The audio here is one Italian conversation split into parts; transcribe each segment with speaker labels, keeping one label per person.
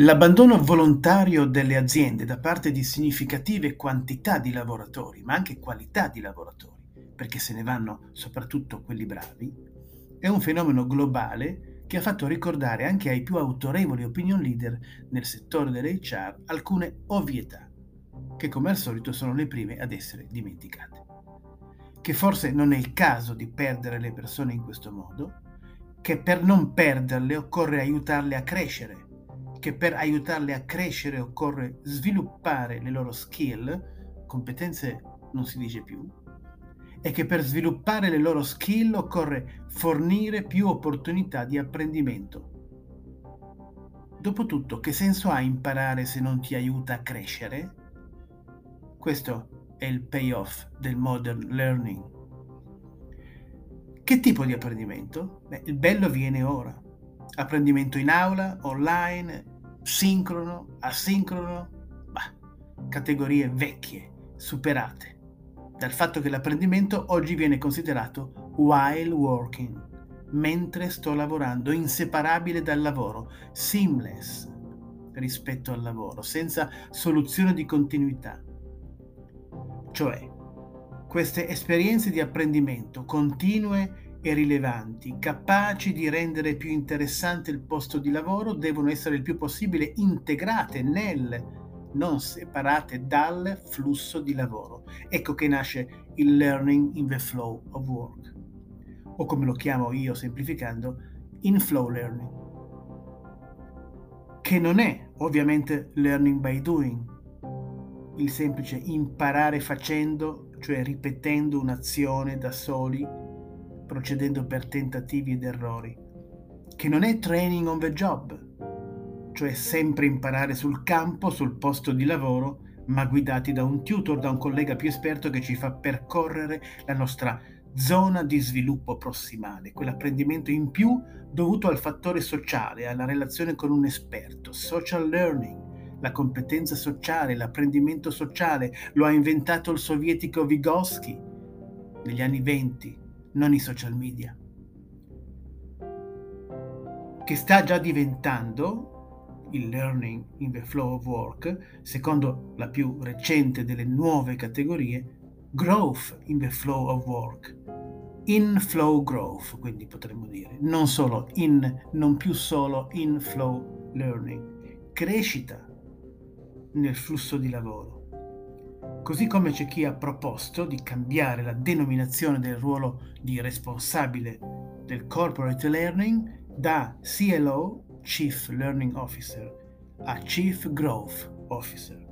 Speaker 1: L'abbandono volontario delle aziende da parte di significative quantità di lavoratori, ma anche qualità di lavoratori, perché se ne vanno soprattutto quelli bravi, è un fenomeno globale che ha fatto ricordare anche ai più autorevoli opinion leader nel settore dell'HR alcune ovvietà, che come al solito sono le prime ad essere dimenticate. Che forse non è il caso di perdere le persone in questo modo, che per non perderle occorre aiutarle a crescere che per aiutarle a crescere occorre sviluppare le loro skill, competenze non si dice più, e che per sviluppare le loro skill occorre fornire più opportunità di apprendimento. Dopotutto, che senso ha imparare se non ti aiuta a crescere? Questo è il payoff del modern learning. Che tipo di apprendimento? Beh, il bello viene ora apprendimento in aula, online, sincrono, asincrono, bah, categorie vecchie, superate, dal fatto che l'apprendimento oggi viene considerato while working, mentre sto lavorando, inseparabile dal lavoro, seamless rispetto al lavoro, senza soluzione di continuità. Cioè, queste esperienze di apprendimento continue e rilevanti, capaci di rendere più interessante il posto di lavoro, devono essere il più possibile integrate nel, non separate dal flusso di lavoro. Ecco che nasce il learning in the flow of work, o come lo chiamo io semplificando, in flow learning, che non è ovviamente learning by doing, il semplice imparare facendo, cioè ripetendo un'azione da soli procedendo per tentativi ed errori, che non è training on the job, cioè sempre imparare sul campo, sul posto di lavoro, ma guidati da un tutor, da un collega più esperto che ci fa percorrere la nostra zona di sviluppo prossimale, quell'apprendimento in più dovuto al fattore sociale, alla relazione con un esperto, social learning, la competenza sociale, l'apprendimento sociale, lo ha inventato il sovietico Vygotsky negli anni 20 non i social media, che sta già diventando il learning in the flow of work, secondo la più recente delle nuove categorie, growth in the flow of work. In flow growth, quindi potremmo dire, non solo in, non più solo in flow learning, crescita nel flusso di lavoro Così come c'è chi ha proposto di cambiare la denominazione del ruolo di responsabile del corporate learning da CLO, Chief Learning Officer, a Chief Growth Officer.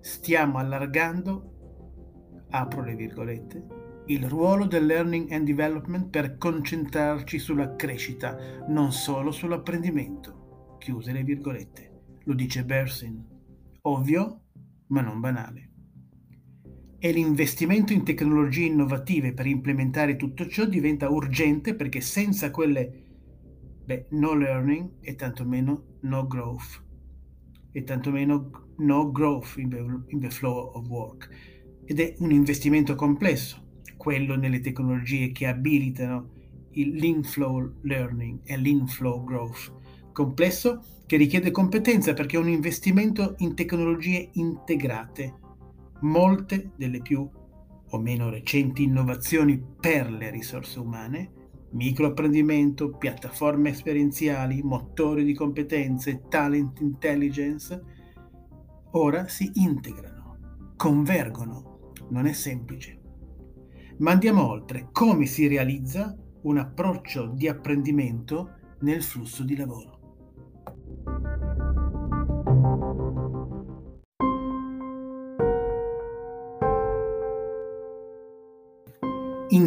Speaker 1: Stiamo allargando, apro le virgolette, il ruolo del learning and development per concentrarci sulla crescita, non solo sull'apprendimento. Chiuse le virgolette. Lo dice Bersin. Ovvio, ma non banale e l'investimento in tecnologie innovative per implementare tutto ciò diventa urgente perché senza quelle, beh, no learning e tantomeno no growth, e tantomeno no growth in the, in the flow of work. Ed è un investimento complesso, quello nelle tecnologie che abilitano il lean flow learning e lean flow growth. Complesso che richiede competenza perché è un investimento in tecnologie integrate molte delle più o meno recenti innovazioni per le risorse umane, microapprendimento, piattaforme esperienziali, motori di competenze, talent intelligence, ora si integrano, convergono. Non è semplice. Ma andiamo oltre. Come si realizza un approccio di apprendimento nel flusso di lavoro?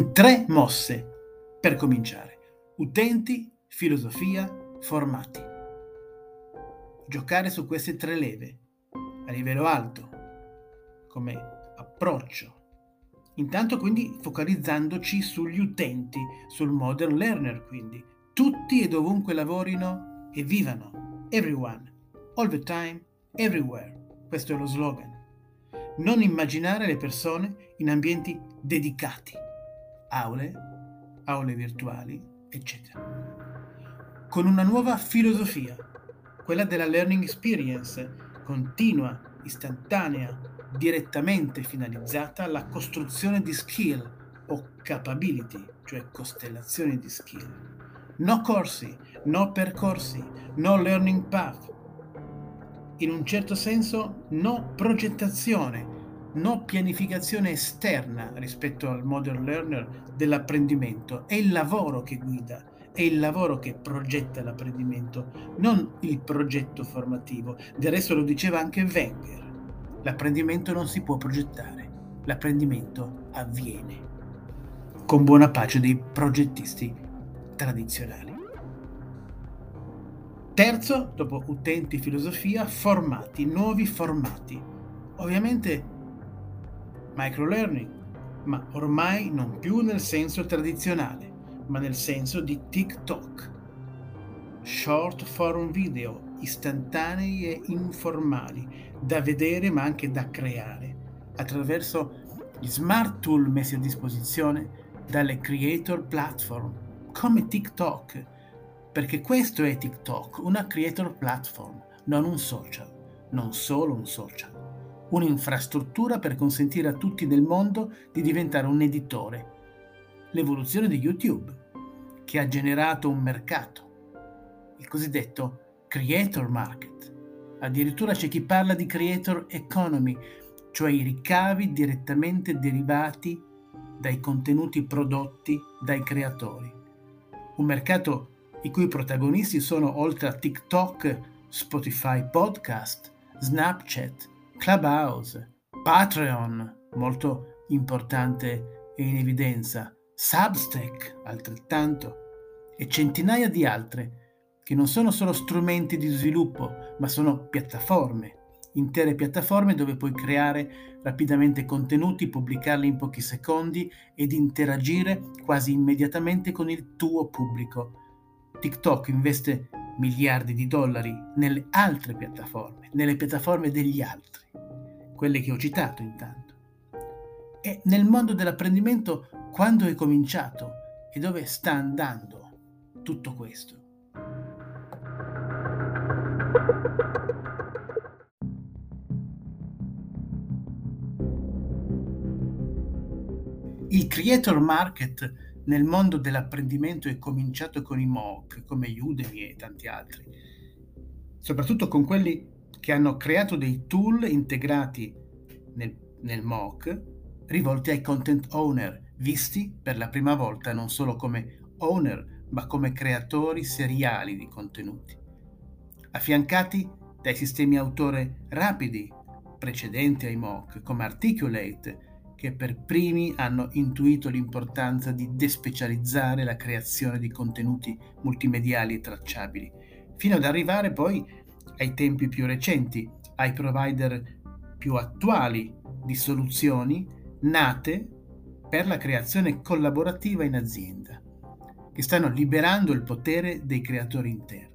Speaker 1: Tre mosse per cominciare. Utenti, filosofia, formati. Giocare su queste tre leve a livello alto come approccio. Intanto quindi focalizzandoci sugli utenti, sul modern learner quindi. Tutti e dovunque lavorino e vivano. Everyone, all the time, everywhere. Questo è lo slogan. Non immaginare le persone in ambienti dedicati aule, aule virtuali, eccetera. Con una nuova filosofia, quella della learning experience, continua, istantanea, direttamente finalizzata alla costruzione di skill o capability, cioè costellazioni di skill. No corsi, no percorsi, no learning path. In un certo senso, no progettazione, no pianificazione esterna rispetto al modern learner dell'apprendimento. È il lavoro che guida, è il lavoro che progetta l'apprendimento, non il progetto formativo. Del resto lo diceva anche Wenger. L'apprendimento non si può progettare, l'apprendimento avviene. Con buona pace dei progettisti tradizionali. Terzo, dopo utenti filosofia, formati, nuovi formati. Ovviamente microlearning, ma ormai non più nel senso tradizionale, ma nel senso di TikTok. Short form video, istantanei e informali, da vedere ma anche da creare, attraverso gli smart tool messi a disposizione dalle creator platform, come TikTok, perché questo è TikTok, una creator platform, non un social, non solo un social un'infrastruttura per consentire a tutti nel mondo di diventare un editore. L'evoluzione di YouTube, che ha generato un mercato, il cosiddetto creator market. Addirittura c'è chi parla di creator economy, cioè i ricavi direttamente derivati dai contenuti prodotti dai creatori. Un mercato i cui protagonisti sono oltre a TikTok, Spotify Podcast, Snapchat, Clubhouse, Patreon, molto importante e in evidenza, Substack, altrettanto, e centinaia di altre, che non sono solo strumenti di sviluppo, ma sono piattaforme, intere piattaforme dove puoi creare rapidamente contenuti, pubblicarli in pochi secondi ed interagire quasi immediatamente con il tuo pubblico. TikTok investe miliardi di dollari nelle altre piattaforme, nelle piattaforme degli altri, quelle che ho citato intanto. E nel mondo dell'apprendimento, quando è cominciato e dove sta andando tutto questo? Il creator market nel mondo dell'apprendimento è cominciato con i MOOC, come Udemy e tanti altri, soprattutto con quelli che hanno creato dei tool integrati nel, nel MOOC rivolti ai content owner, visti per la prima volta non solo come owner, ma come creatori seriali di contenuti, affiancati dai sistemi autore rapidi precedenti ai MOOC, come Articulate, che per primi hanno intuito l'importanza di despecializzare la creazione di contenuti multimediali e tracciabili, fino ad arrivare poi ai tempi più recenti, ai provider più attuali di soluzioni nate per la creazione collaborativa in azienda, che stanno liberando il potere dei creatori interni.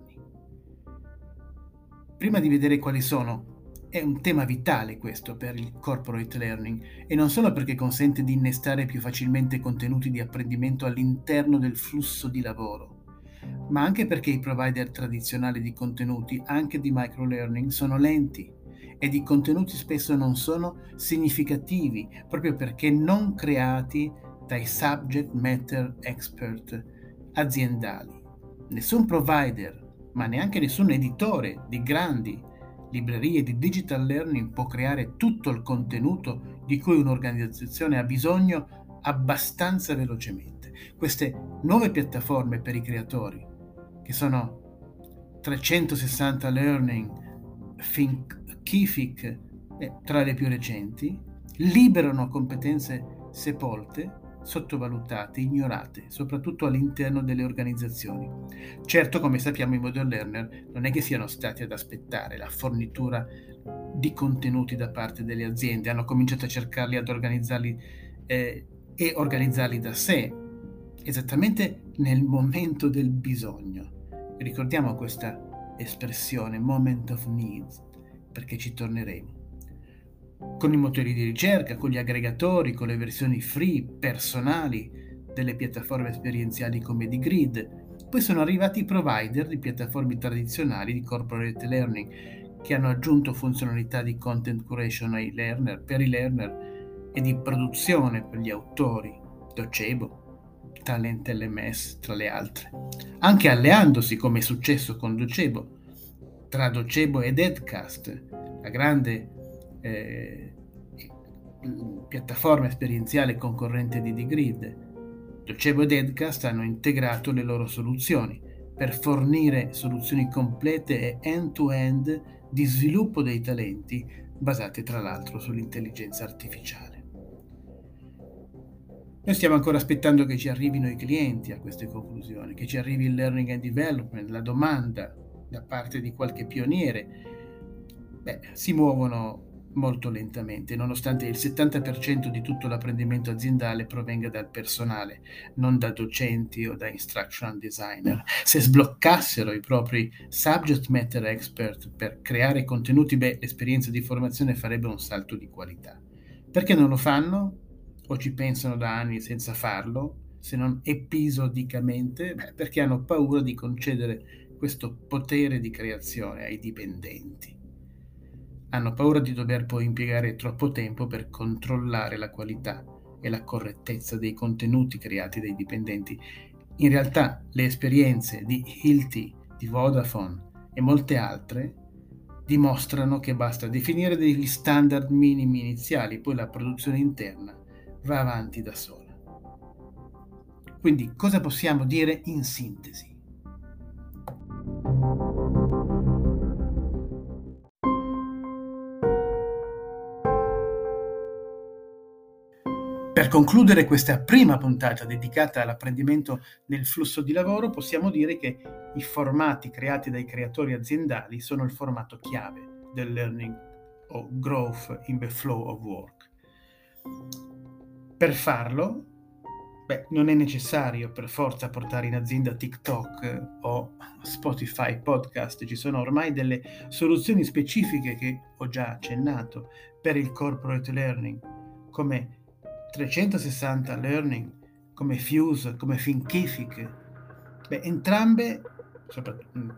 Speaker 1: Prima di vedere quali sono è un tema vitale questo per il corporate learning e non solo perché consente di innestare più facilmente contenuti di apprendimento all'interno del flusso di lavoro, ma anche perché i provider tradizionali di contenuti, anche di microlearning, sono lenti ed i contenuti spesso non sono significativi proprio perché non creati dai subject matter expert aziendali. Nessun provider, ma neanche nessun editore di grandi librerie di digital learning può creare tutto il contenuto di cui un'organizzazione ha bisogno abbastanza velocemente. Queste nuove piattaforme per i creatori, che sono 360 Learning, Thinkific, eh, tra le più recenti, liberano competenze sepolte sottovalutate, ignorate, soprattutto all'interno delle organizzazioni. Certo, come sappiamo, i model learner non è che siano stati ad aspettare la fornitura di contenuti da parte delle aziende, hanno cominciato a cercarli ad organizzarli eh, e organizzarli da sé, esattamente nel momento del bisogno. Ricordiamo questa espressione, moment of needs, perché ci torneremo con i motori di ricerca, con gli aggregatori, con le versioni free personali delle piattaforme esperienziali come di Grid, Poi sono arrivati i provider di piattaforme tradizionali di corporate learning che hanno aggiunto funzionalità di content curation ai learner, per i learner e di produzione per gli autori, Docebo, Talent LMS tra le altre, anche alleandosi come è successo con Docebo tra Docebo ed Edcast, la grande eh, piattaforma esperienziale concorrente di Digrid. Docebo ed Edcast hanno integrato le loro soluzioni per fornire soluzioni complete e end-to-end di sviluppo dei talenti basate tra l'altro sull'intelligenza artificiale. Noi stiamo ancora aspettando che ci arrivino i clienti a queste conclusioni, che ci arrivi il learning and development, la domanda da parte di qualche pioniere. Beh, si muovono molto lentamente, nonostante il 70% di tutto l'apprendimento aziendale provenga dal personale, non da docenti o da instructional designer. Se sbloccassero i propri subject matter expert per creare contenuti, beh, l'esperienza di formazione farebbe un salto di qualità. Perché non lo fanno? O ci pensano da anni senza farlo? Se non episodicamente? Beh, perché hanno paura di concedere questo potere di creazione ai dipendenti hanno paura di dover poi impiegare troppo tempo per controllare la qualità e la correttezza dei contenuti creati dai dipendenti. In realtà le esperienze di Hilti, di Vodafone e molte altre dimostrano che basta definire degli standard minimi iniziali, poi la produzione interna va avanti da sola. Quindi cosa possiamo dire in sintesi? Per concludere questa prima puntata dedicata all'apprendimento nel flusso di lavoro, possiamo dire che i formati creati dai creatori aziendali sono il formato chiave del learning o growth in the flow of work. Per farlo, beh, non è necessario per forza portare in azienda TikTok o Spotify podcast, ci sono ormai delle soluzioni specifiche che ho già accennato per il corporate learning, come 360 Learning, come Fuse, come Thinkific, beh, entrambe,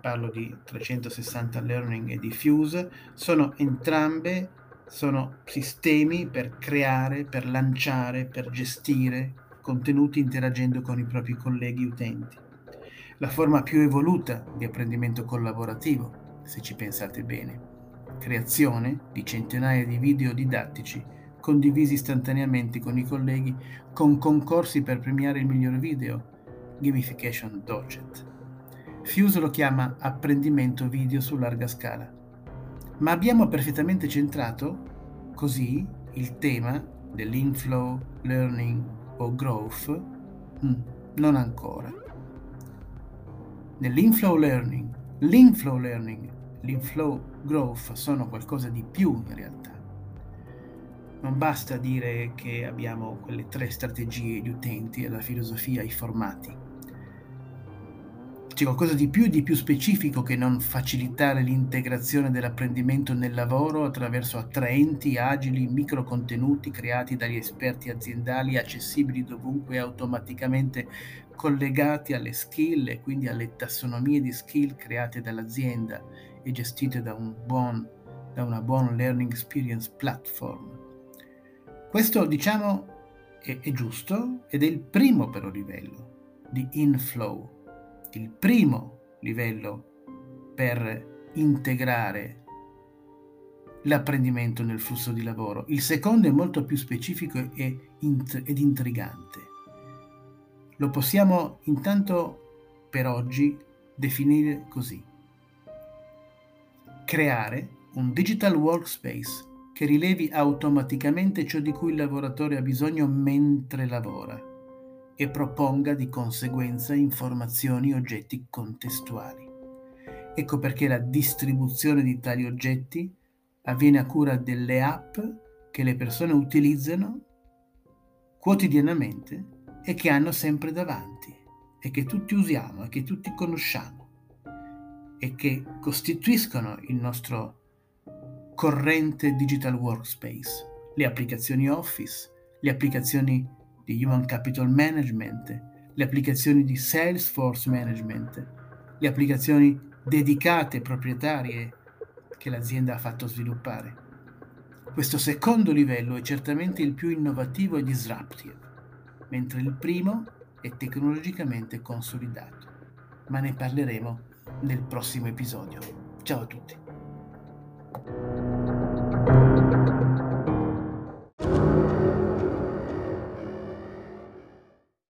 Speaker 1: parlo di 360 Learning e di Fuse, sono entrambe sono sistemi per creare, per lanciare, per gestire contenuti interagendo con i propri colleghi utenti. La forma più evoluta di apprendimento collaborativo, se ci pensate bene. Creazione di centinaia di video didattici condivisi istantaneamente con i colleghi con concorsi per premiare il miglior video, Gamification Docet. Fuse lo chiama apprendimento video su larga scala. Ma abbiamo perfettamente centrato così il tema dell'inflow, learning o growth? Mm, non ancora. Nell'inflow learning, l'inflow learning, l'inflow growth sono qualcosa di più in realtà non basta dire che abbiamo quelle tre strategie, gli utenti, la filosofia, i formati. C'è qualcosa di più e di più specifico che non facilitare l'integrazione dell'apprendimento nel lavoro attraverso attraenti, agili, microcontenuti creati dagli esperti aziendali, accessibili dovunque automaticamente collegati alle skill e quindi alle tassonomie di skill create dall'azienda e gestite da, un buon, da una buona learning experience platform. Questo, diciamo, è, è giusto ed è il primo però livello di inflow, il primo livello per integrare l'apprendimento nel flusso di lavoro. Il secondo è molto più specifico ed intrigante. Lo possiamo intanto per oggi definire così. Creare un digital workspace che rilevi automaticamente ciò di cui il lavoratore ha bisogno mentre lavora e proponga di conseguenza informazioni e oggetti contestuali. Ecco perché la distribuzione di tali oggetti avviene a cura delle app che le persone utilizzano quotidianamente e che hanno sempre davanti e che tutti usiamo e che tutti conosciamo e che costituiscono il nostro corrente digital workspace, le applicazioni Office, le applicazioni di Human Capital Management, le applicazioni di Salesforce Management, le applicazioni dedicate proprietarie che l'azienda ha fatto sviluppare. Questo secondo livello è certamente il più innovativo e disruptive, mentre il primo è tecnologicamente consolidato. Ma ne parleremo nel prossimo episodio. Ciao a tutti.